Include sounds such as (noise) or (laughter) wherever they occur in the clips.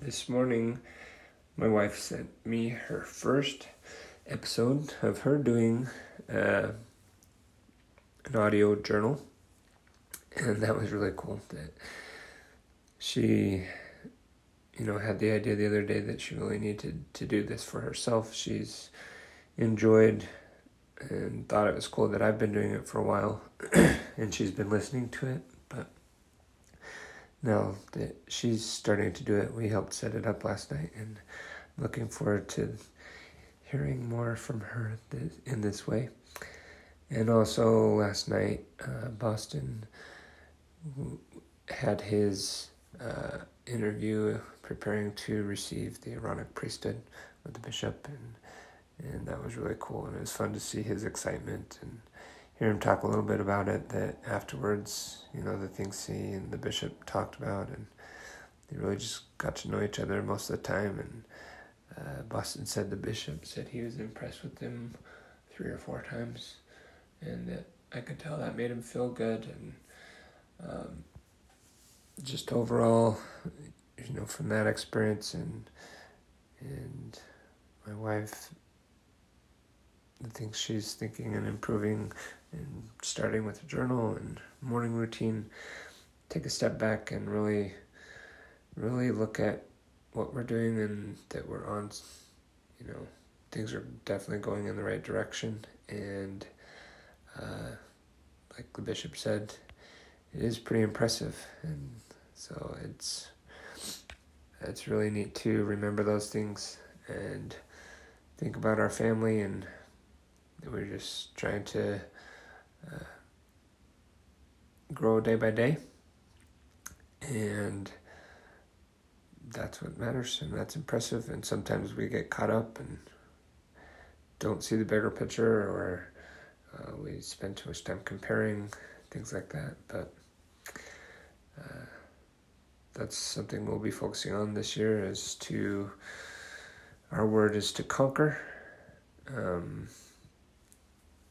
this morning my wife sent me her first episode of her doing uh, an audio journal, and that was really cool. That she, you know, had the idea the other day that she really needed to do this for herself. She's enjoyed and thought it was cool that I've been doing it for a while, (clears throat) and she's been listening to it. Now that she's starting to do it, we helped set it up last night, and looking forward to hearing more from her in this way. And also last night, uh, Boston had his uh, interview preparing to receive the Aaronic priesthood with the bishop, and and that was really cool. And it was fun to see his excitement and hear him talk a little bit about it. That afterwards, you know, the things he and the bishop talked about, and they really just got to know each other most of the time. And uh, Boston said the bishop said he was impressed with him three or four times, and that I could tell that made him feel good and um, just overall, you know, from that experience and and my wife, the things she's thinking and improving and starting with a journal and morning routine, take a step back and really, really look at what we're doing and that we're on, you know, things are definitely going in the right direction. And uh, like the bishop said, it is pretty impressive. And so it's it's really neat to remember those things and think about our family and we're just trying to uh, grow day by day. And that's what matters and that's impressive. And sometimes we get caught up and don't see the bigger picture or uh, we spend too much time comparing things like that. But uh, that's something we'll be focusing on this year is to our word is to conquer. Um,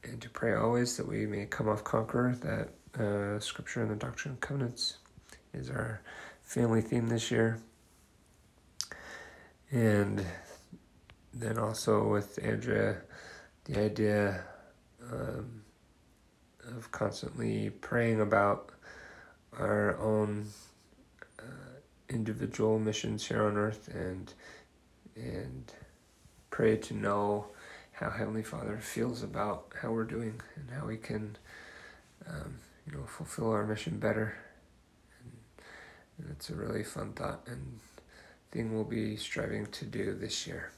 and to pray always that we may come off conqueror that uh, scripture and the doctrine and covenants is our family theme this year. And then also with Andrea, the idea um, of constantly praying about our own uh, individual missions here on earth and and pray to know how Heavenly Father feels about how we're doing and how we can um, you know fulfill our mission better and, and it's a really fun thought and thing we'll be striving to do this year.